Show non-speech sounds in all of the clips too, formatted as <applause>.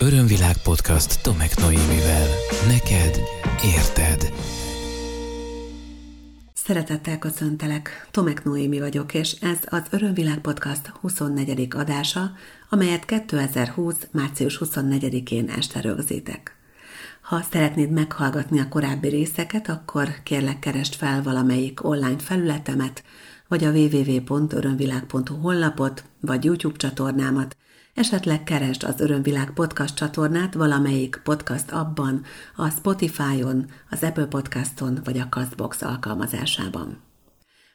Örömvilág podcast Tomek Noémivel. Neked érted. Szeretettel köszöntelek, Tomek Noémi vagyok, és ez az Örömvilág Podcast 24. adása, amelyet 2020. március 24-én este rögzítek. Ha szeretnéd meghallgatni a korábbi részeket, akkor kérlek keresd fel valamelyik online felületemet, vagy a www.örömvilág.hu honlapot, vagy YouTube csatornámat, Esetleg keresd az Örömvilág podcast csatornát valamelyik podcast abban, a Spotify-on, az Apple Podcaston vagy a Castbox alkalmazásában.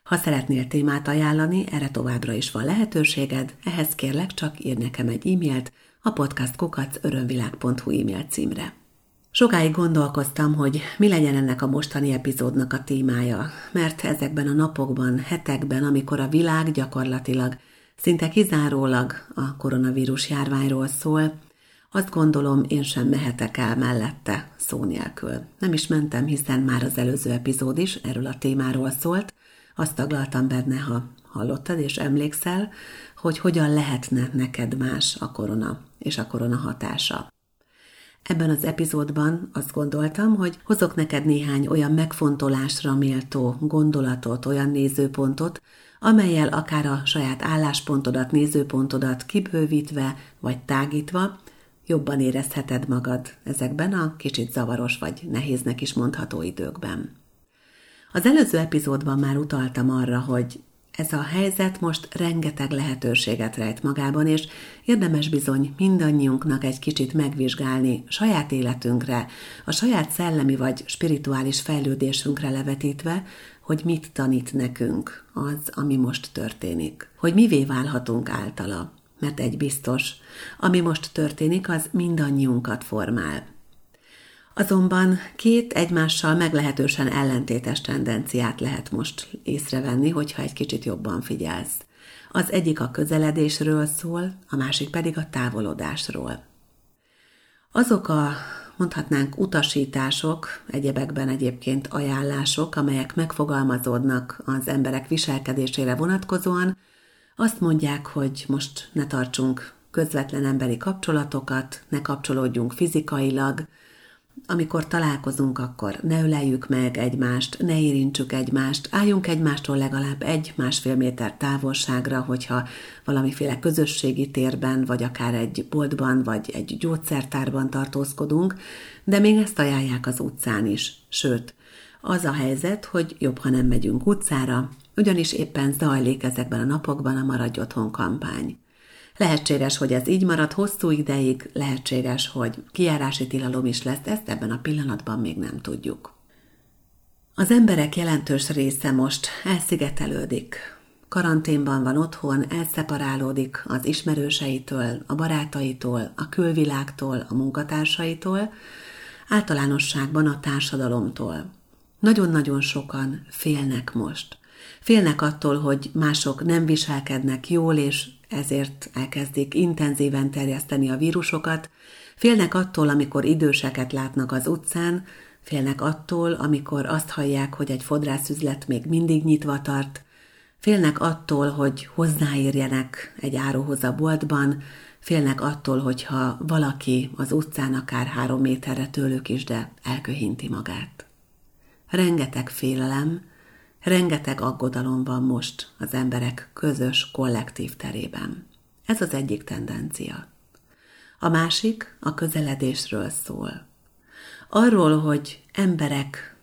Ha szeretnél témát ajánlani, erre továbbra is van lehetőséged, ehhez kérlek csak ír nekem egy e-mailt a podcastkukacörömvilág.hu e-mail címre. Sokáig gondolkoztam, hogy mi legyen ennek a mostani epizódnak a témája, mert ezekben a napokban, hetekben, amikor a világ gyakorlatilag szinte kizárólag a koronavírus járványról szól, azt gondolom, én sem mehetek el mellette szó nélkül. Nem is mentem, hiszen már az előző epizód is erről a témáról szólt. Azt taglaltam benne, ha hallottad és emlékszel, hogy hogyan lehetne neked más a korona és a korona hatása. Ebben az epizódban azt gondoltam, hogy hozok neked néhány olyan megfontolásra méltó gondolatot, olyan nézőpontot, amelyel akár a saját álláspontodat, nézőpontodat kibővítve vagy tágítva jobban érezheted magad ezekben a kicsit zavaros vagy nehéznek is mondható időkben. Az előző epizódban már utaltam arra, hogy ez a helyzet most rengeteg lehetőséget rejt magában, és érdemes bizony mindannyiunknak egy kicsit megvizsgálni saját életünkre, a saját szellemi vagy spirituális fejlődésünkre levetítve, hogy mit tanít nekünk az, ami most történik. Hogy mivé válhatunk általa. Mert egy biztos, ami most történik, az mindannyiunkat formál. Azonban két egymással meglehetősen ellentétes tendenciát lehet most észrevenni, hogyha egy kicsit jobban figyelsz. Az egyik a közeledésről szól, a másik pedig a távolodásról. Azok a mondhatnánk utasítások, egyebekben egyébként ajánlások, amelyek megfogalmazódnak az emberek viselkedésére vonatkozóan, azt mondják, hogy most ne tartsunk közvetlen emberi kapcsolatokat, ne kapcsolódjunk fizikailag, amikor találkozunk, akkor ne öleljük meg egymást, ne érintsük egymást, álljunk egymástól legalább egy-másfél méter távolságra, hogyha valamiféle közösségi térben, vagy akár egy boltban, vagy egy gyógyszertárban tartózkodunk, de még ezt ajánlják az utcán is. Sőt, az a helyzet, hogy jobb, ha nem megyünk utcára, ugyanis éppen zajlik ezekben a napokban a Maradj Otthon kampány. Lehetséges, hogy ez így marad hosszú ideig, lehetséges, hogy kiárási tilalom is lesz, ezt ebben a pillanatban még nem tudjuk. Az emberek jelentős része most elszigetelődik. Karanténban van otthon, elszeparálódik az ismerőseitől, a barátaitól, a külvilágtól, a munkatársaitól, általánosságban a társadalomtól. Nagyon-nagyon sokan félnek most. Félnek attól, hogy mások nem viselkednek jól, és ezért elkezdik intenzíven terjeszteni a vírusokat, félnek attól, amikor időseket látnak az utcán, félnek attól, amikor azt hallják, hogy egy fodrászüzlet még mindig nyitva tart, félnek attól, hogy hozzáérjenek egy áruhoz a boltban, félnek attól, hogyha valaki az utcán akár három méterre tőlük is, de elköhinti magát. Rengeteg félelem, Rengeteg aggodalom van most az emberek közös, kollektív terében. Ez az egyik tendencia. A másik a közeledésről szól. Arról, hogy emberek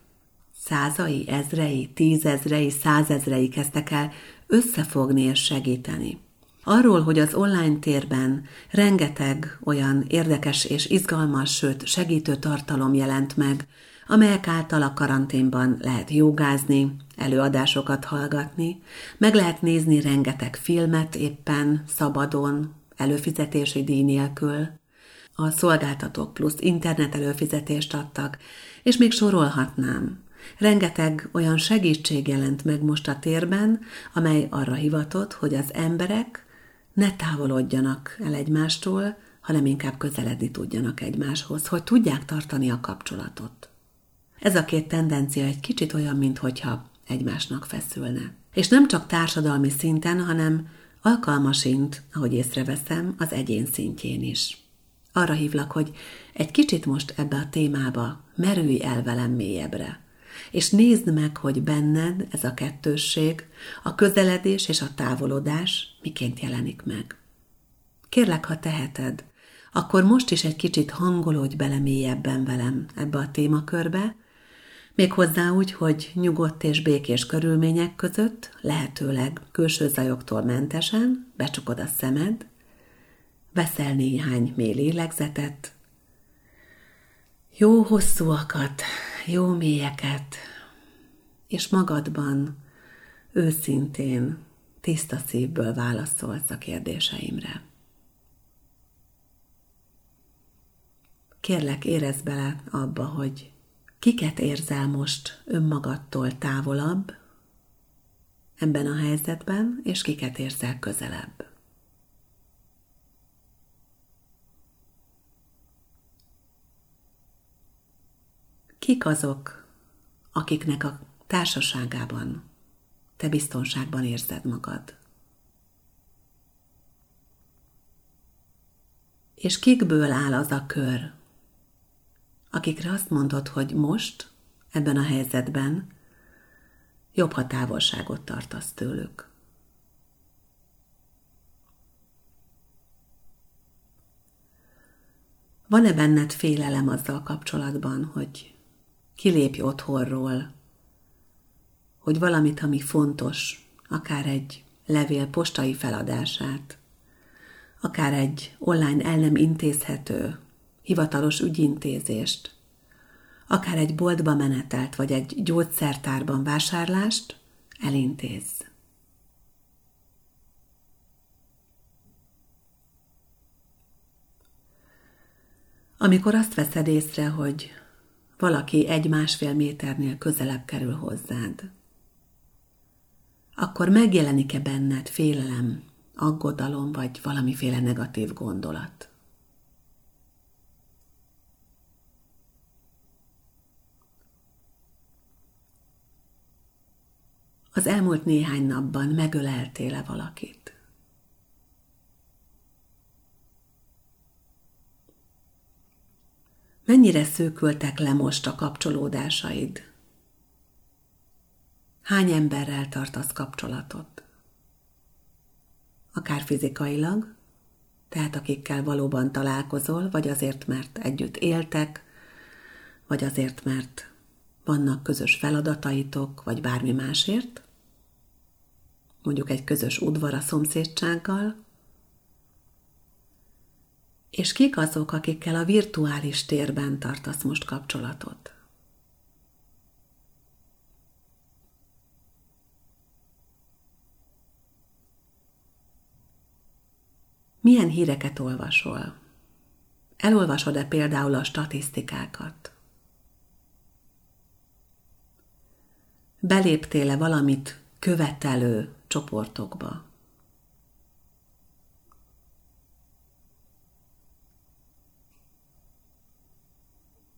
százai, ezrei, tízezrei, százezrei kezdtek el összefogni és segíteni. Arról, hogy az online térben rengeteg olyan érdekes és izgalmas, sőt segítő tartalom jelent meg, amelyek által a karanténban lehet jogázni, előadásokat hallgatni, meg lehet nézni rengeteg filmet éppen, szabadon, előfizetési díj nélkül. A szolgáltatók plusz internet előfizetést adtak, és még sorolhatnám. Rengeteg olyan segítség jelent meg most a térben, amely arra hivatott, hogy az emberek ne távolodjanak el egymástól, hanem inkább közeledni tudjanak egymáshoz, hogy tudják tartani a kapcsolatot. Ez a két tendencia egy kicsit olyan, mintha egymásnak feszülne. És nem csak társadalmi szinten, hanem alkalmasint, ahogy észreveszem, az egyén szintjén is. Arra hívlak, hogy egy kicsit most ebbe a témába merülj el velem mélyebbre, és nézd meg, hogy benned ez a kettősség, a közeledés és a távolodás miként jelenik meg. Kérlek, ha teheted, akkor most is egy kicsit hangolódj bele mélyebben velem ebbe a témakörbe, Méghozzá úgy, hogy nyugodt és békés körülmények között, lehetőleg külső zajoktól mentesen, becsukod a szemed, veszel néhány mély lélegzetet, jó hosszúakat, jó mélyeket, és magadban őszintén, tiszta szívből válaszolsz a kérdéseimre. Kérlek, érezd bele abba, hogy Kiket érzel most önmagadtól távolabb ebben a helyzetben, és kiket érzel közelebb? Kik azok, akiknek a társaságában te biztonságban érzed magad? És kikből áll az a kör, akikre azt mondod, hogy most, ebben a helyzetben jobb, ha távolságot tartasz tőlük. Van-e benned félelem azzal kapcsolatban, hogy kilépj otthonról, hogy valamit, ami fontos, akár egy levél postai feladását, akár egy online el nem intézhető hivatalos ügyintézést, akár egy boltba menetelt vagy egy gyógyszertárban vásárlást elintéz. Amikor azt veszed észre, hogy valaki egy-másfél méternél közelebb kerül hozzád, akkor megjelenik-e benned félelem, aggodalom vagy valamiféle negatív gondolat? Az elmúlt néhány napban megöleltél-e valakit? Mennyire szűkültek le most a kapcsolódásaid? Hány emberrel tartasz kapcsolatot? Akár fizikailag, tehát akikkel valóban találkozol, vagy azért, mert együtt éltek, vagy azért, mert vannak közös feladataitok, vagy bármi másért, mondjuk egy közös udvar a szomszédsággal, és kik azok, akikkel a virtuális térben tartasz most kapcsolatot? Milyen híreket olvasol? Elolvasod-e például a statisztikákat? Beléptél-e valamit követelő csoportokba.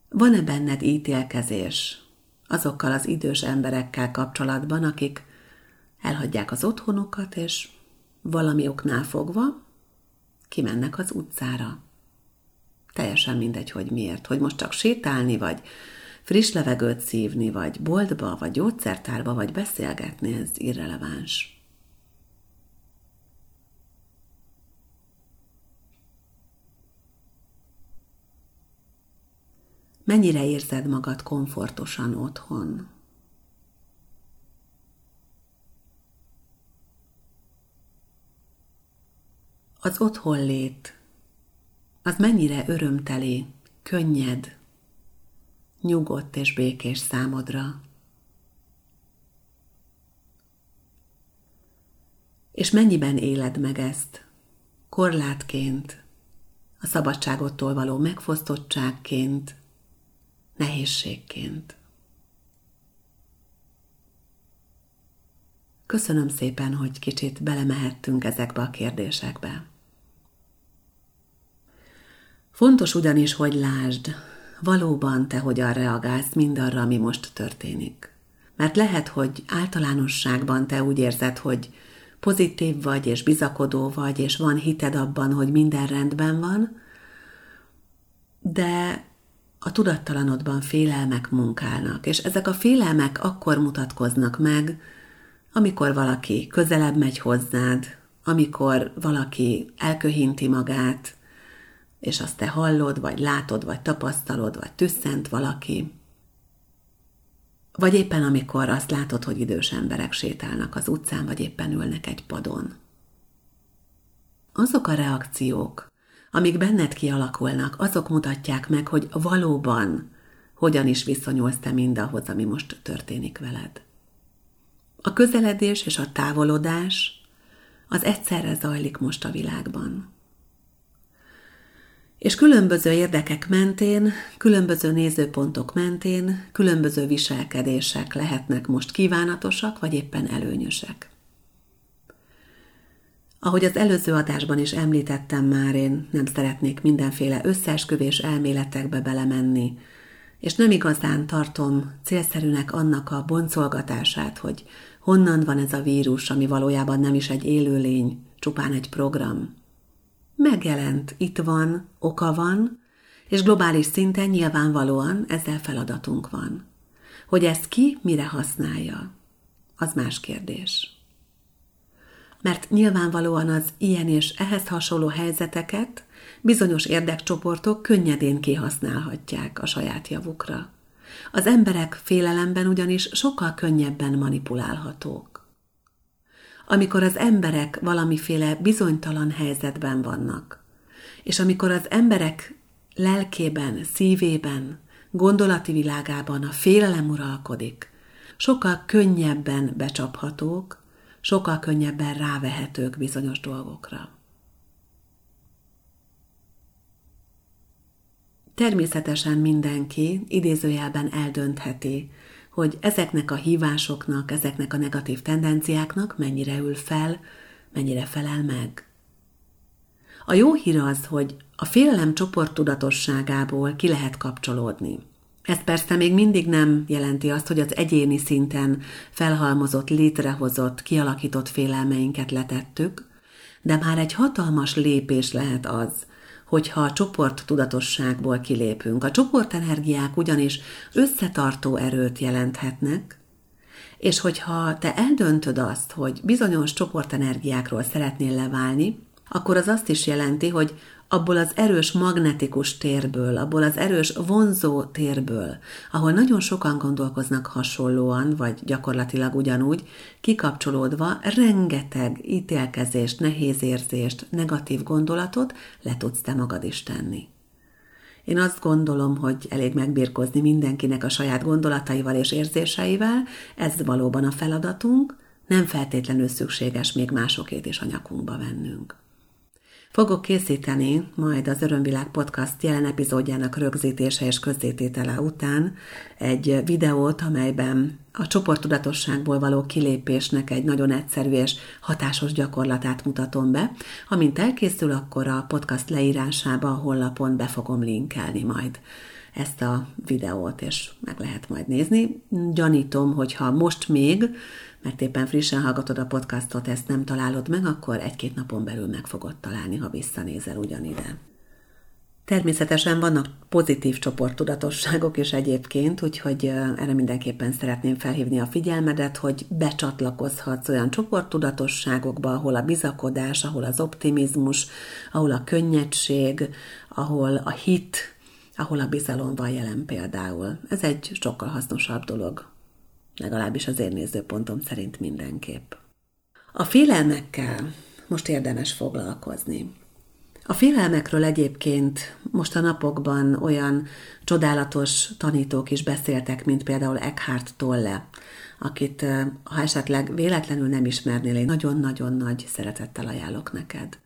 Van-e benned ítélkezés azokkal az idős emberekkel kapcsolatban, akik elhagyják az otthonukat, és valami oknál fogva kimennek az utcára? Teljesen mindegy, hogy miért. Hogy most csak sétálni, vagy friss levegőt szívni, vagy boltba, vagy gyógyszertárba, vagy beszélgetni, ez irreleváns. Mennyire érzed magad komfortosan otthon? Az otthon lét, az mennyire örömteli, könnyed, nyugodt és békés számodra. És mennyiben éled meg ezt? Korlátként, a szabadságottól való megfosztottságként, nehézségként. Köszönöm szépen, hogy kicsit belemehettünk ezekbe a kérdésekbe. Fontos ugyanis, hogy lásd, valóban te hogyan reagálsz mindarra, ami most történik. Mert lehet, hogy általánosságban te úgy érzed, hogy pozitív vagy, és bizakodó vagy, és van hited abban, hogy minden rendben van, de a tudattalanodban félelmek munkálnak, és ezek a félelmek akkor mutatkoznak meg, amikor valaki közelebb megy hozzád, amikor valaki elköhinti magát, és azt te hallod, vagy látod, vagy tapasztalod, vagy tüsszent valaki. Vagy éppen amikor azt látod, hogy idős emberek sétálnak az utcán, vagy éppen ülnek egy padon. Azok a reakciók, amik benned kialakulnak, azok mutatják meg, hogy valóban hogyan is viszonyulsz te mindahhoz, ami most történik veled. A közeledés és a távolodás az egyszerre zajlik most a világban. És különböző érdekek mentén, különböző nézőpontok mentén, különböző viselkedések lehetnek most kívánatosak, vagy éppen előnyösek. Ahogy az előző adásban is említettem már, én nem szeretnék mindenféle összeesküvés elméletekbe belemenni, és nem igazán tartom célszerűnek annak a boncolgatását, hogy honnan van ez a vírus, ami valójában nem is egy élőlény, csupán egy program. Megjelent, itt van, oka van, és globális szinten nyilvánvalóan ezzel feladatunk van. Hogy ezt ki mire használja, az más kérdés mert nyilvánvalóan az ilyen és ehhez hasonló helyzeteket bizonyos érdekcsoportok könnyedén kihasználhatják a saját javukra. Az emberek félelemben ugyanis sokkal könnyebben manipulálhatók. Amikor az emberek valamiféle bizonytalan helyzetben vannak, és amikor az emberek lelkében, szívében, gondolati világában a félelem uralkodik, sokkal könnyebben becsaphatók, sokkal könnyebben rávehetők bizonyos dolgokra. Természetesen mindenki idézőjelben eldöntheti, hogy ezeknek a hívásoknak, ezeknek a negatív tendenciáknak mennyire ül fel, mennyire felel meg. A jó hír az, hogy a félelem csoporttudatosságából ki lehet kapcsolódni. Ez persze még mindig nem jelenti azt, hogy az egyéni szinten felhalmozott, létrehozott, kialakított félelmeinket letettük, de már egy hatalmas lépés lehet az, hogyha a csoport tudatosságból kilépünk. A csoportenergiák ugyanis összetartó erőt jelenthetnek, és hogyha te eldöntöd azt, hogy bizonyos csoportenergiákról szeretnél leválni, akkor az azt is jelenti, hogy abból az erős magnetikus térből, abból az erős vonzó térből, ahol nagyon sokan gondolkoznak hasonlóan, vagy gyakorlatilag ugyanúgy, kikapcsolódva rengeteg ítélkezést, nehéz érzést, negatív gondolatot le tudsz te magad is tenni. Én azt gondolom, hogy elég megbírkozni mindenkinek a saját gondolataival és érzéseivel, ez valóban a feladatunk, nem feltétlenül szükséges még másokét is a nyakunkba vennünk. Fogok készíteni majd az Örömvilág Podcast jelen epizódjának rögzítése és közzététele után egy videót, amelyben a csoporttudatosságból való kilépésnek egy nagyon egyszerű és hatásos gyakorlatát mutatom be. Amint elkészül, akkor a podcast leírásába a honlapon be fogom linkelni majd ezt a videót, és meg lehet majd nézni. Gyanítom, hogyha most még mert éppen frissen hallgatod a podcastot, ezt nem találod meg, akkor egy-két napon belül meg fogod találni, ha visszanézel ugyanide. Természetesen vannak pozitív csoporttudatosságok is egyébként, úgyhogy erre mindenképpen szeretném felhívni a figyelmedet, hogy becsatlakozhatsz olyan csoporttudatosságokba, ahol a bizakodás, ahol az optimizmus, ahol a könnyedség, ahol a hit, ahol a bizalom van jelen például. Ez egy sokkal hasznosabb dolog legalábbis az én nézőpontom szerint mindenképp. A félelmekkel most érdemes foglalkozni. A félelmekről egyébként most a napokban olyan csodálatos tanítók is beszéltek, mint például Eckhart Tolle, akit, ha esetleg véletlenül nem ismernél, én nagyon-nagyon nagy szeretettel ajánlok neked.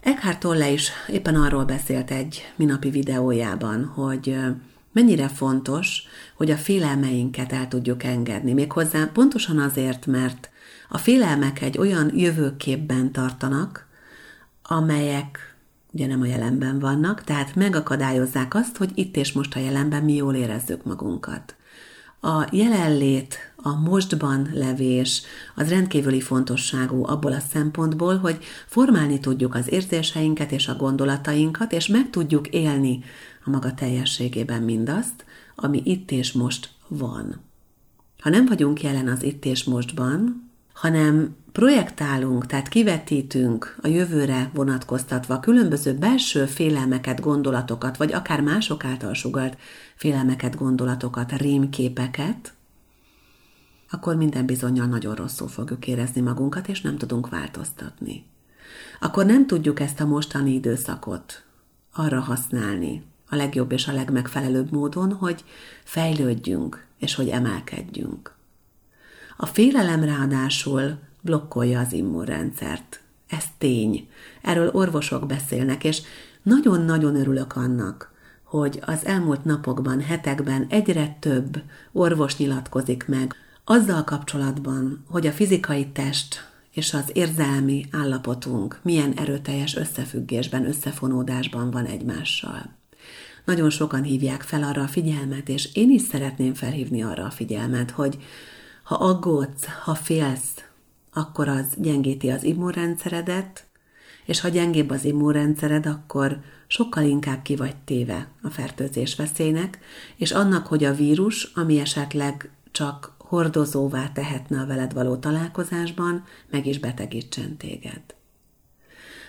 Eckhart Tolle is éppen arról beszélt egy minapi videójában, hogy mennyire fontos, hogy a félelmeinket el tudjuk engedni. Méghozzá pontosan azért, mert a félelmek egy olyan jövőképben tartanak, amelyek ugye nem a jelenben vannak, tehát megakadályozzák azt, hogy itt és most a jelenben mi jól érezzük magunkat. A jelenlét, a mostban levés az rendkívüli fontosságú abból a szempontból, hogy formálni tudjuk az érzéseinket és a gondolatainkat, és meg tudjuk élni a maga teljességében mindazt, ami itt és most van. Ha nem vagyunk jelen az itt és mostban, hanem projektálunk, tehát kivetítünk a jövőre vonatkoztatva különböző belső félelmeket, gondolatokat, vagy akár mások által sugalt félelmeket, gondolatokat, rémképeket, akkor minden bizonyal nagyon rosszul fogjuk érezni magunkat, és nem tudunk változtatni. Akkor nem tudjuk ezt a mostani időszakot arra használni, a legjobb és a legmegfelelőbb módon, hogy fejlődjünk, és hogy emelkedjünk. A félelem ráadásul blokkolja az immunrendszert. Ez tény. Erről orvosok beszélnek, és nagyon-nagyon örülök annak, hogy az elmúlt napokban, hetekben egyre több orvos nyilatkozik meg azzal kapcsolatban, hogy a fizikai test és az érzelmi állapotunk milyen erőteljes összefüggésben, összefonódásban van egymással. Nagyon sokan hívják fel arra a figyelmet, és én is szeretném felhívni arra a figyelmet, hogy ha aggódsz, ha félsz, akkor az gyengíti az immunrendszeredet, és ha gyengébb az immunrendszered, akkor sokkal inkább ki vagy téve a fertőzés veszélynek, és annak, hogy a vírus, ami esetleg csak hordozóvá tehetne a veled való találkozásban, meg is betegítsen téged.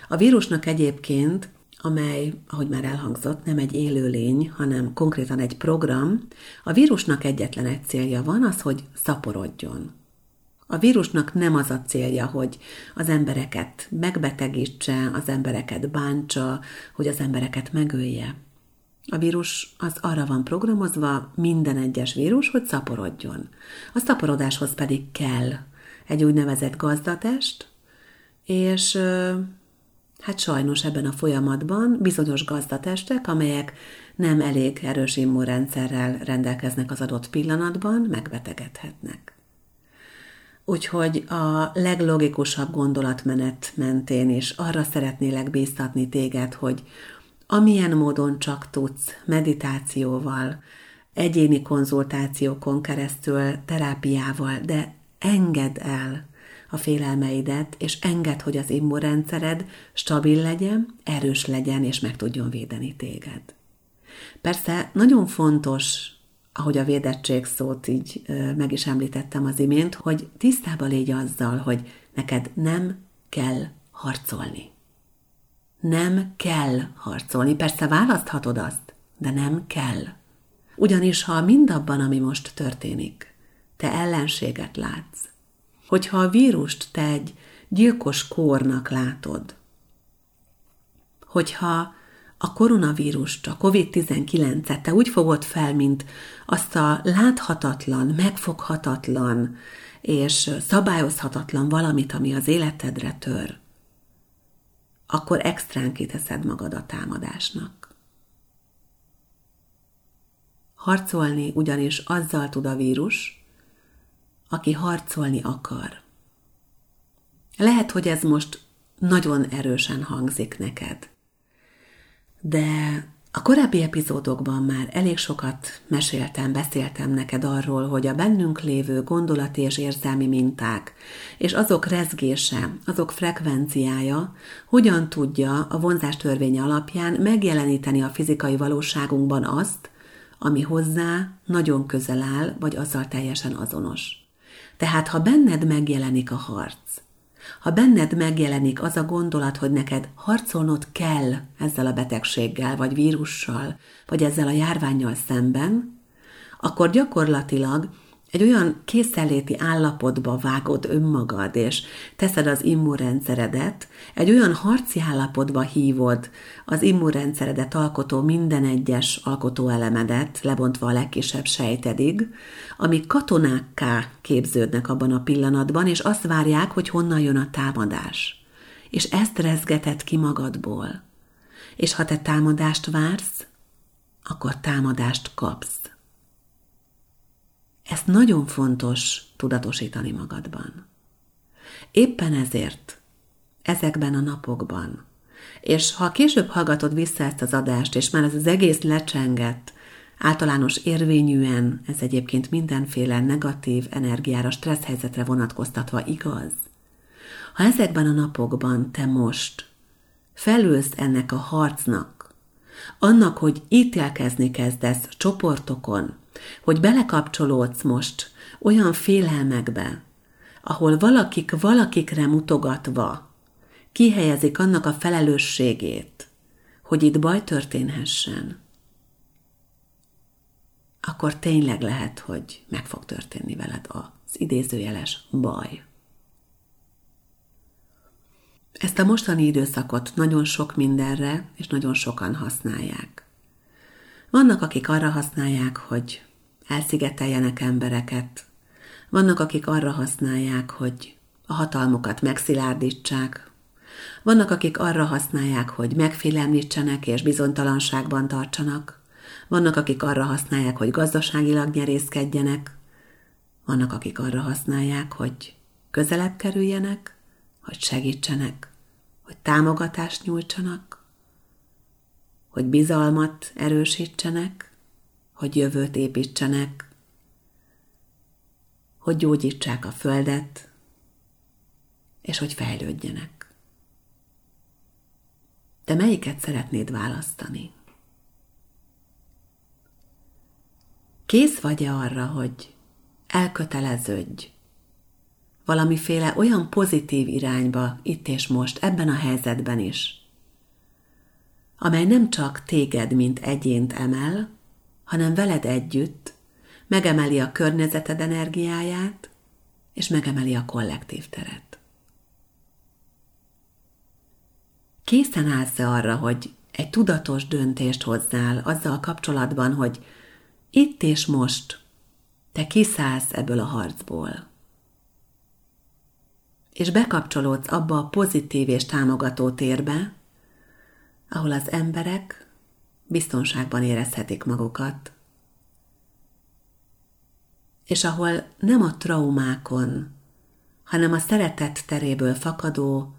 A vírusnak egyébként amely, ahogy már elhangzott, nem egy élőlény, hanem konkrétan egy program, a vírusnak egyetlen egy célja van, az, hogy szaporodjon. A vírusnak nem az a célja, hogy az embereket megbetegítse, az embereket bántsa, hogy az embereket megölje. A vírus az arra van programozva, minden egyes vírus, hogy szaporodjon. A szaporodáshoz pedig kell egy úgynevezett gazdatest, és Hát sajnos ebben a folyamatban bizonyos gazdatestek, amelyek nem elég erős immunrendszerrel rendelkeznek az adott pillanatban, megbetegedhetnek. Úgyhogy a leglogikusabb gondolatmenet mentén is arra szeretnélek bíztatni téged, hogy amilyen módon csak tudsz, meditációval, egyéni konzultációkon keresztül, terápiával, de engedd el, a félelmeidet, és enged, hogy az immunrendszered stabil legyen, erős legyen, és meg tudjon védeni téged. Persze nagyon fontos, ahogy a védettség szót így meg is említettem az imént, hogy tisztában légy azzal, hogy neked nem kell harcolni. Nem kell harcolni. Persze választhatod azt, de nem kell. Ugyanis ha mindabban, ami most történik, te ellenséget látsz, hogyha a vírust te egy gyilkos kórnak látod, hogyha a koronavírust, a COVID-19-et te úgy fogod fel, mint azt a láthatatlan, megfoghatatlan és szabályozhatatlan valamit, ami az életedre tör, akkor extrán kiteszed magad a támadásnak. Harcolni ugyanis azzal tud a vírus, aki harcolni akar. Lehet, hogy ez most nagyon erősen hangzik neked, de a korábbi epizódokban már elég sokat meséltem, beszéltem neked arról, hogy a bennünk lévő gondolati és érzelmi minták, és azok rezgése, azok frekvenciája hogyan tudja a vonzás törvénye alapján megjeleníteni a fizikai valóságunkban azt, ami hozzá nagyon közel áll, vagy azzal teljesen azonos. Tehát, ha benned megjelenik a harc, ha benned megjelenik az a gondolat, hogy neked harcolnod kell ezzel a betegséggel, vagy vírussal, vagy ezzel a járványjal szemben, akkor gyakorlatilag egy olyan készenléti állapotba vágod önmagad, és teszed az immunrendszeredet, egy olyan harci állapotba hívod az immunrendszeredet alkotó minden egyes alkotóelemedet, lebontva a legkisebb sejtedig, amik katonákká képződnek abban a pillanatban, és azt várják, hogy honnan jön a támadás. És ezt rezgeted ki magadból. És ha te támadást vársz, akkor támadást kapsz. Ezt nagyon fontos tudatosítani magadban. Éppen ezért ezekben a napokban, és ha később hallgatod vissza ezt az adást, és már ez az egész lecsengett, Általános érvényűen ez egyébként mindenféle negatív energiára, stressz helyzetre vonatkoztatva igaz. Ha ezekben a napokban te most felülsz ennek a harcnak, annak, hogy ítélkezni kezdesz csoportokon, hogy belekapcsolódsz most olyan félelmekbe, ahol valakik valakikre mutogatva kihelyezik annak a felelősségét, hogy itt baj történhessen, akkor tényleg lehet, hogy meg fog történni veled az idézőjeles baj. Ezt a mostani időszakot nagyon sok mindenre és nagyon sokan használják. Vannak, akik arra használják, hogy elszigeteljenek embereket, vannak, akik arra használják, hogy a hatalmukat megszilárdítsák, vannak, akik arra használják, hogy megfélemlítsenek és bizonytalanságban tartsanak, vannak, akik arra használják, hogy gazdaságilag nyerészkedjenek, vannak, akik arra használják, hogy közelebb kerüljenek, hogy segítsenek, hogy támogatást nyújtsanak, hogy bizalmat erősítsenek, hogy jövőt építsenek, hogy gyógyítsák a földet, és hogy fejlődjenek. Te melyiket szeretnéd választani? Kész vagy-e arra, hogy elköteleződj valamiféle olyan pozitív irányba itt és most, ebben a helyzetben is, amely nem csak téged, mint egyént emel, hanem veled együtt megemeli a környezeted energiáját, és megemeli a kollektív teret. Készen állsz -e arra, hogy egy tudatos döntést hozzál azzal kapcsolatban, hogy itt és most te kiszállsz ebből a harcból, és bekapcsolódsz abba a pozitív és támogató térbe, ahol az emberek biztonságban érezhetik magukat, és ahol nem a traumákon, hanem a szeretet teréből fakadó,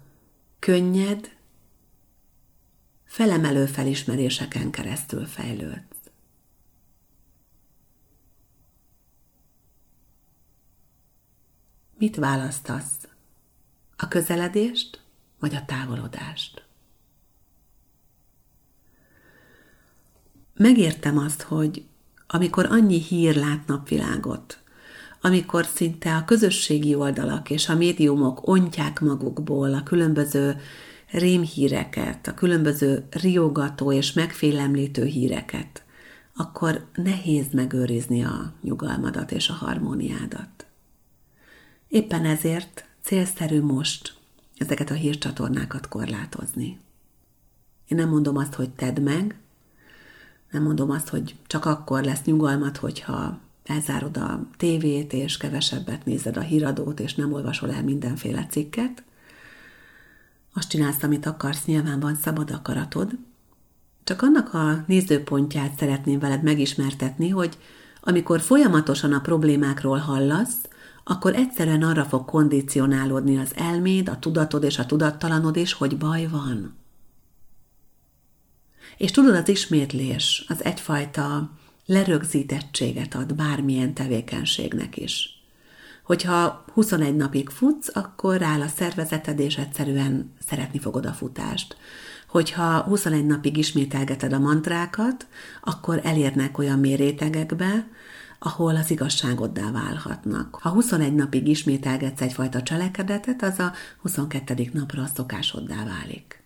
könnyed, felemelő felismeréseken keresztül fejlődsz. Mit választasz? A közeledést vagy a távolodást? Megértem azt, hogy amikor annyi hír lát napvilágot, amikor szinte a közösségi oldalak és a médiumok ontják magukból a különböző rémhíreket, a különböző riogató és megfélemlítő híreket, akkor nehéz megőrizni a nyugalmadat és a harmóniádat. Éppen ezért célszerű most ezeket a hírcsatornákat korlátozni. Én nem mondom azt, hogy tedd meg, nem mondom azt, hogy csak akkor lesz nyugalmat, hogyha elzárod a tévét, és kevesebbet nézed a híradót, és nem olvasol el mindenféle cikket. Azt csinálsz, amit akarsz, nyilván van szabad akaratod. Csak annak a nézőpontját szeretném veled megismertetni, hogy amikor folyamatosan a problémákról hallasz, akkor egyszerűen arra fog kondicionálódni az elméd, a tudatod és a tudattalanod is, hogy baj van. És tudod, az ismétlés az egyfajta lerögzítettséget ad bármilyen tevékenységnek is. Hogyha 21 napig futsz, akkor rááll a szervezeted, és egyszerűen szeretni fogod a futást. Hogyha 21 napig ismételgeted a mantrákat, akkor elérnek olyan mérétegekbe, ahol az igazságoddá válhatnak. Ha 21 napig ismételgetsz egyfajta cselekedetet, az a 22. napra a szokásoddá válik.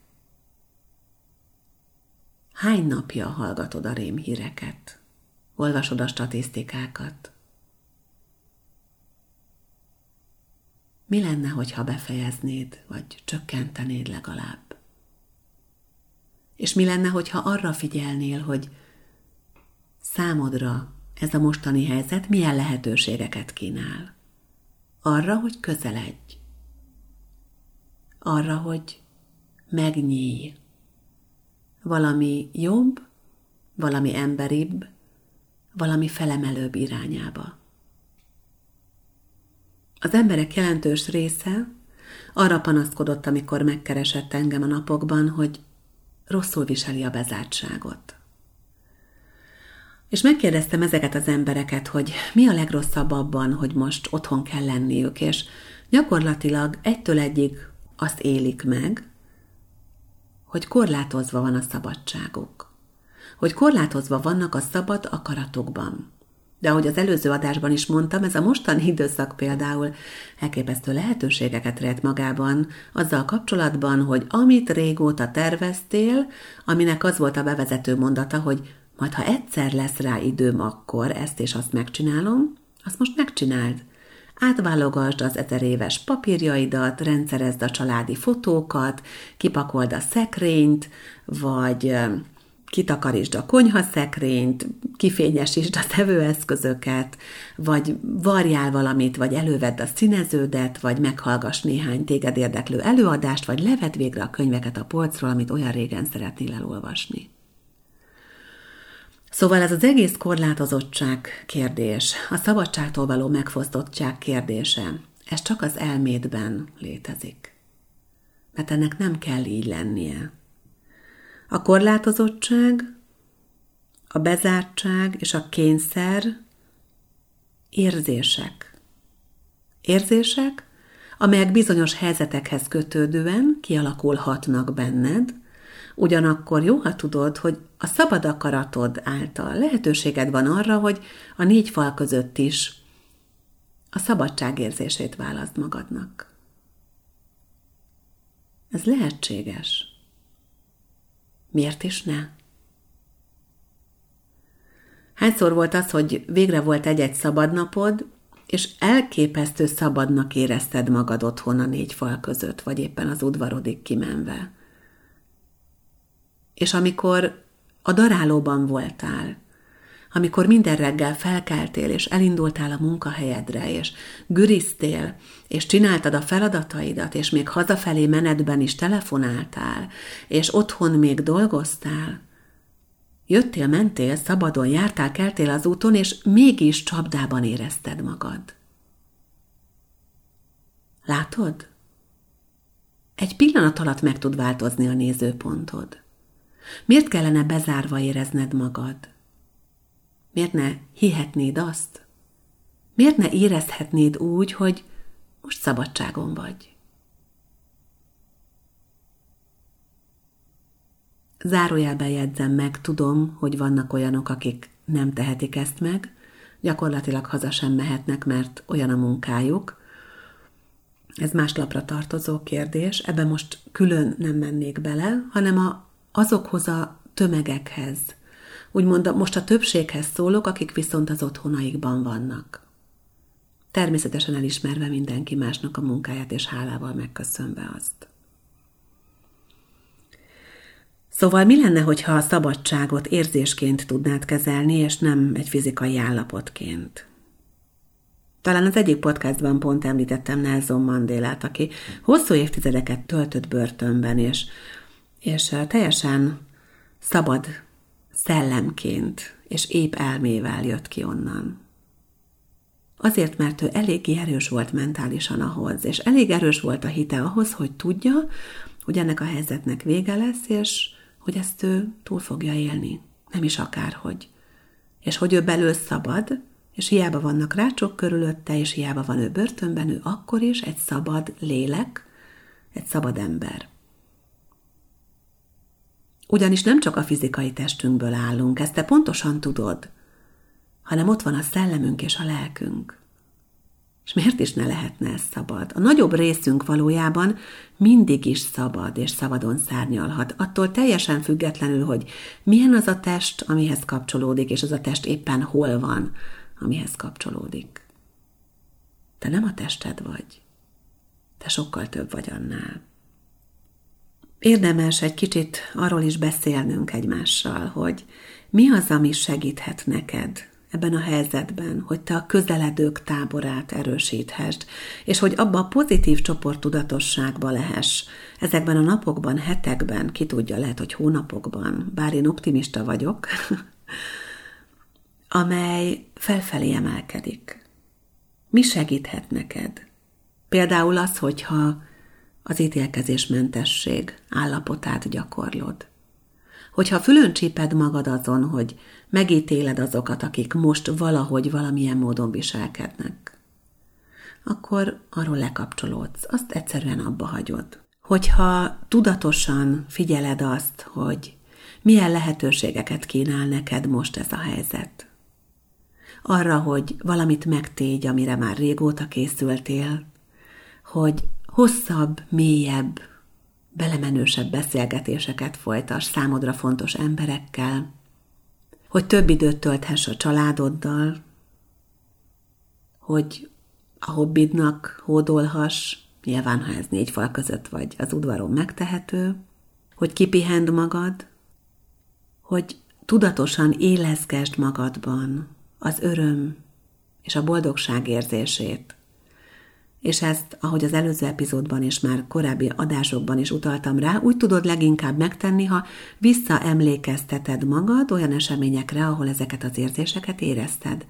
Hány napja hallgatod a rémhíreket? Olvasod a statisztikákat? Mi lenne, hogyha befejeznéd, vagy csökkentenéd legalább? És mi lenne, hogyha arra figyelnél, hogy számodra ez a mostani helyzet milyen lehetőségeket kínál? Arra, hogy közeledj. Arra, hogy megnyílj valami jobb, valami emberibb, valami felemelőbb irányába. Az emberek jelentős része arra panaszkodott, amikor megkeresett engem a napokban, hogy rosszul viseli a bezártságot. És megkérdeztem ezeket az embereket, hogy mi a legrosszabb abban, hogy most otthon kell lenniük, és gyakorlatilag egytől egyig azt élik meg, hogy korlátozva van a szabadságuk. Hogy korlátozva vannak a szabad akaratokban. De ahogy az előző adásban is mondtam, ez a mostani időszak például elképesztő lehetőségeket rejt magában azzal kapcsolatban, hogy amit régóta terveztél, aminek az volt a bevezető mondata, hogy majd ha egyszer lesz rá időm, akkor ezt és azt megcsinálom, azt most megcsináld. Átválogasd az ezer éves papírjaidat, rendszerezd a családi fotókat, kipakold a szekrényt, vagy kitakarítsd a konyhaszekrényt, kifényesítsd a tevőeszközöket, vagy varjál valamit, vagy elővedd a színeződet, vagy meghallgass néhány téged érdeklő előadást, vagy levedd végre a könyveket a polcról, amit olyan régen szeretnél elolvasni. Szóval ez az egész korlátozottság kérdés, a szabadságtól való megfosztottság kérdése, ez csak az elmédben létezik. Mert ennek nem kell így lennie. A korlátozottság, a bezártság és a kényszer érzések. Érzések, amelyek bizonyos helyzetekhez kötődően kialakulhatnak benned, ugyanakkor jó, ha tudod, hogy a szabad akaratod által lehetőséged van arra, hogy a négy fal között is a szabadságérzését válaszd magadnak. Ez lehetséges. Miért is ne? Hányszor volt az, hogy végre volt egy-egy szabadnapod, és elképesztő szabadnak érezted magad otthon a négy fal között, vagy éppen az udvarodig kimenve. És amikor a darálóban voltál, amikor minden reggel felkeltél, és elindultál a munkahelyedre, és güriztél, és csináltad a feladataidat, és még hazafelé menetben is telefonáltál, és otthon még dolgoztál, jöttél, mentél, szabadon jártál, keltél az úton, és mégis csapdában érezted magad. Látod? Egy pillanat alatt meg tud változni a nézőpontod. Miért kellene bezárva érezned magad? Miért ne hihetnéd azt? Miért ne érezhetnéd úgy, hogy most szabadságon vagy? Zárójelben jegyzem meg, tudom, hogy vannak olyanok, akik nem tehetik ezt meg, gyakorlatilag haza sem mehetnek, mert olyan a munkájuk. Ez más lapra tartozó kérdés, ebben most külön nem mennék bele, hanem a, azokhoz a tömegekhez, Úgymond most a többséghez szólok, akik viszont az otthonaikban vannak. Természetesen elismerve mindenki másnak a munkáját, és hálával megköszönve azt. Szóval mi lenne, hogyha a szabadságot érzésként tudnád kezelni, és nem egy fizikai állapotként? Talán az egyik podcastban pont említettem Nelson Mandélát, aki hosszú évtizedeket töltött börtönben, és, és teljesen szabad szellemként és épp elmével jött ki onnan. Azért, mert ő eléggé erős volt mentálisan ahhoz, és elég erős volt a hite ahhoz, hogy tudja, hogy ennek a helyzetnek vége lesz, és hogy ezt ő túl fogja élni. Nem is akárhogy. És hogy ő belül szabad, és hiába vannak rácsok körülötte, és hiába van ő börtönben, ő akkor is egy szabad lélek, egy szabad ember. Ugyanis nem csak a fizikai testünkből állunk, ezt te pontosan tudod, hanem ott van a szellemünk és a lelkünk. És miért is ne lehetne ez szabad? A nagyobb részünk valójában mindig is szabad és szabadon szárnyalhat, attól teljesen függetlenül, hogy milyen az a test, amihez kapcsolódik, és az a test éppen hol van, amihez kapcsolódik. Te nem a tested vagy. Te sokkal több vagy annál. Érdemes egy kicsit arról is beszélnünk egymással, hogy mi az, ami segíthet neked ebben a helyzetben, hogy te a közeledők táborát erősíthesd, és hogy abba a pozitív csoporttudatosságba lehess. Ezekben a napokban, hetekben, ki tudja, lehet, hogy hónapokban, bár én optimista vagyok, <laughs> amely felfelé emelkedik. Mi segíthet neked? Például az, hogyha az ítélkezésmentesség állapotát gyakorlod. Hogyha fülön csíped magad azon, hogy megítéled azokat, akik most valahogy valamilyen módon viselkednek, akkor arról lekapcsolódsz, azt egyszerűen abba hagyod. Hogyha tudatosan figyeled azt, hogy milyen lehetőségeket kínál neked most ez a helyzet, arra, hogy valamit megtégy, amire már régóta készültél, hogy hosszabb, mélyebb, belemenősebb beszélgetéseket folytas számodra fontos emberekkel, hogy több időt tölthess a családoddal, hogy a hobbidnak hódolhass, nyilván ha ez négy fal között vagy az udvaron megtehető, hogy kipihend magad, hogy tudatosan élezgesd magadban az öröm és a boldogság érzését. És ezt, ahogy az előző epizódban és már korábbi adásokban is utaltam rá, úgy tudod leginkább megtenni, ha visszaemlékezteted magad olyan eseményekre, ahol ezeket az érzéseket érezted.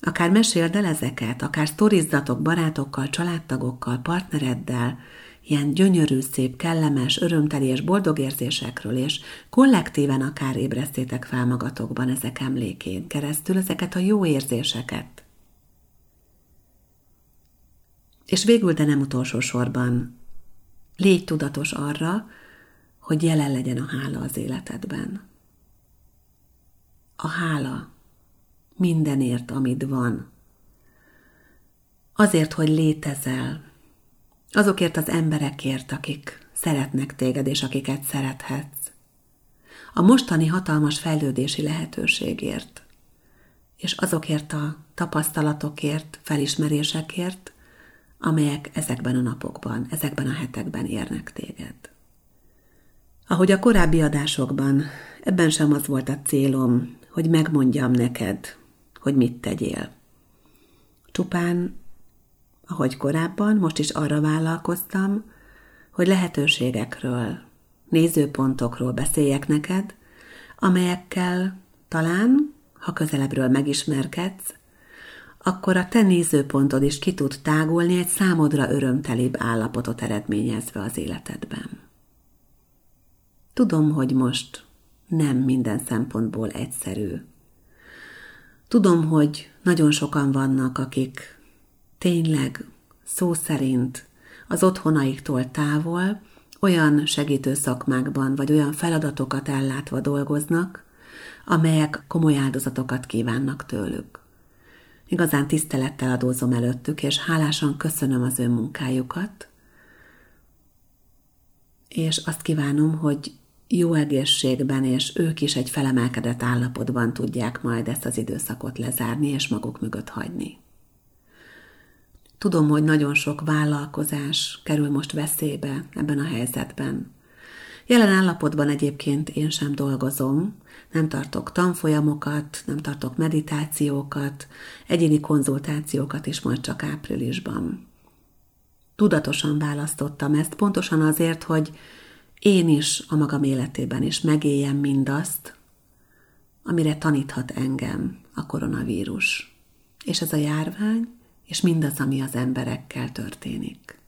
Akár meséld el ezeket, akár sztorizzatok barátokkal, családtagokkal, partnereddel, ilyen gyönyörű, szép, kellemes, örömteli és boldog érzésekről, és kollektíven akár ébresztétek fel magatokban ezek emlékén keresztül ezeket a jó érzéseket. És végül, de nem utolsó sorban, légy tudatos arra, hogy jelen legyen a hála az életedben. A hála mindenért, amit van. Azért, hogy létezel, azokért az emberekért, akik szeretnek téged, és akiket szerethetsz. A mostani hatalmas fejlődési lehetőségért, és azokért a tapasztalatokért, felismerésekért, amelyek ezekben a napokban, ezekben a hetekben érnek téged. Ahogy a korábbi adásokban, ebben sem az volt a célom, hogy megmondjam neked, hogy mit tegyél. Csupán ahogy korábban, most is arra vállalkoztam, hogy lehetőségekről, nézőpontokról beszéljek neked, amelyekkel talán, ha közelebbről megismerkedsz, akkor a te nézőpontod is ki tud tágulni egy számodra örömtelibb állapotot eredményezve az életedben. Tudom, hogy most nem minden szempontból egyszerű. Tudom, hogy nagyon sokan vannak, akik tényleg szó szerint az otthonaiktól távol, olyan segítő szakmákban vagy olyan feladatokat ellátva dolgoznak, amelyek komoly áldozatokat kívánnak tőlük. Igazán tisztelettel adózom előttük, és hálásan köszönöm az ő munkájukat, és azt kívánom, hogy jó egészségben, és ők is egy felemelkedett állapotban tudják majd ezt az időszakot lezárni, és maguk mögött hagyni. Tudom, hogy nagyon sok vállalkozás kerül most veszélybe ebben a helyzetben. Jelen állapotban egyébként én sem dolgozom, nem tartok tanfolyamokat, nem tartok meditációkat, egyéni konzultációkat is majd csak áprilisban. Tudatosan választottam ezt, pontosan azért, hogy én is a magam életében is megéljem mindazt, amire taníthat engem a koronavírus. És ez a járvány, és mindaz, ami az emberekkel történik.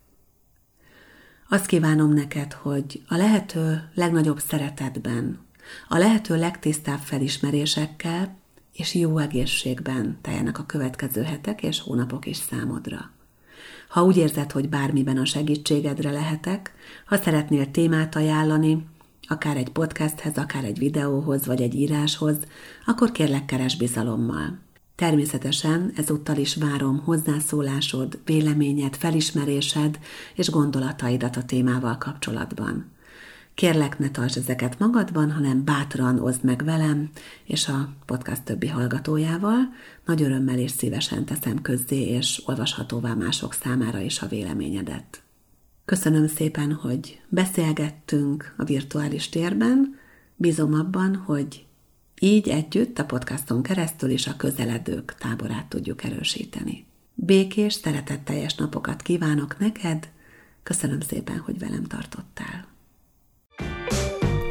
Azt kívánom neked, hogy a lehető legnagyobb szeretetben, a lehető legtisztább felismerésekkel és jó egészségben teljenek a következő hetek és hónapok is számodra. Ha úgy érzed, hogy bármiben a segítségedre lehetek, ha szeretnél témát ajánlani, akár egy podcasthez, akár egy videóhoz vagy egy íráshoz, akkor kérlek keres bizalommal. Természetesen ezúttal is várom hozzászólásod, véleményed, felismerésed és gondolataidat a témával kapcsolatban. Kérlek, ne tartsd ezeket magadban, hanem bátran oszd meg velem és a podcast többi hallgatójával. Nagy örömmel és szívesen teszem közzé, és olvashatóvá mások számára is a véleményedet. Köszönöm szépen, hogy beszélgettünk a virtuális térben. Bízom abban, hogy így együtt a podcaston keresztül is a közeledők táborát tudjuk erősíteni. Békés, szeretetteljes napokat kívánok neked, köszönöm szépen, hogy velem tartottál.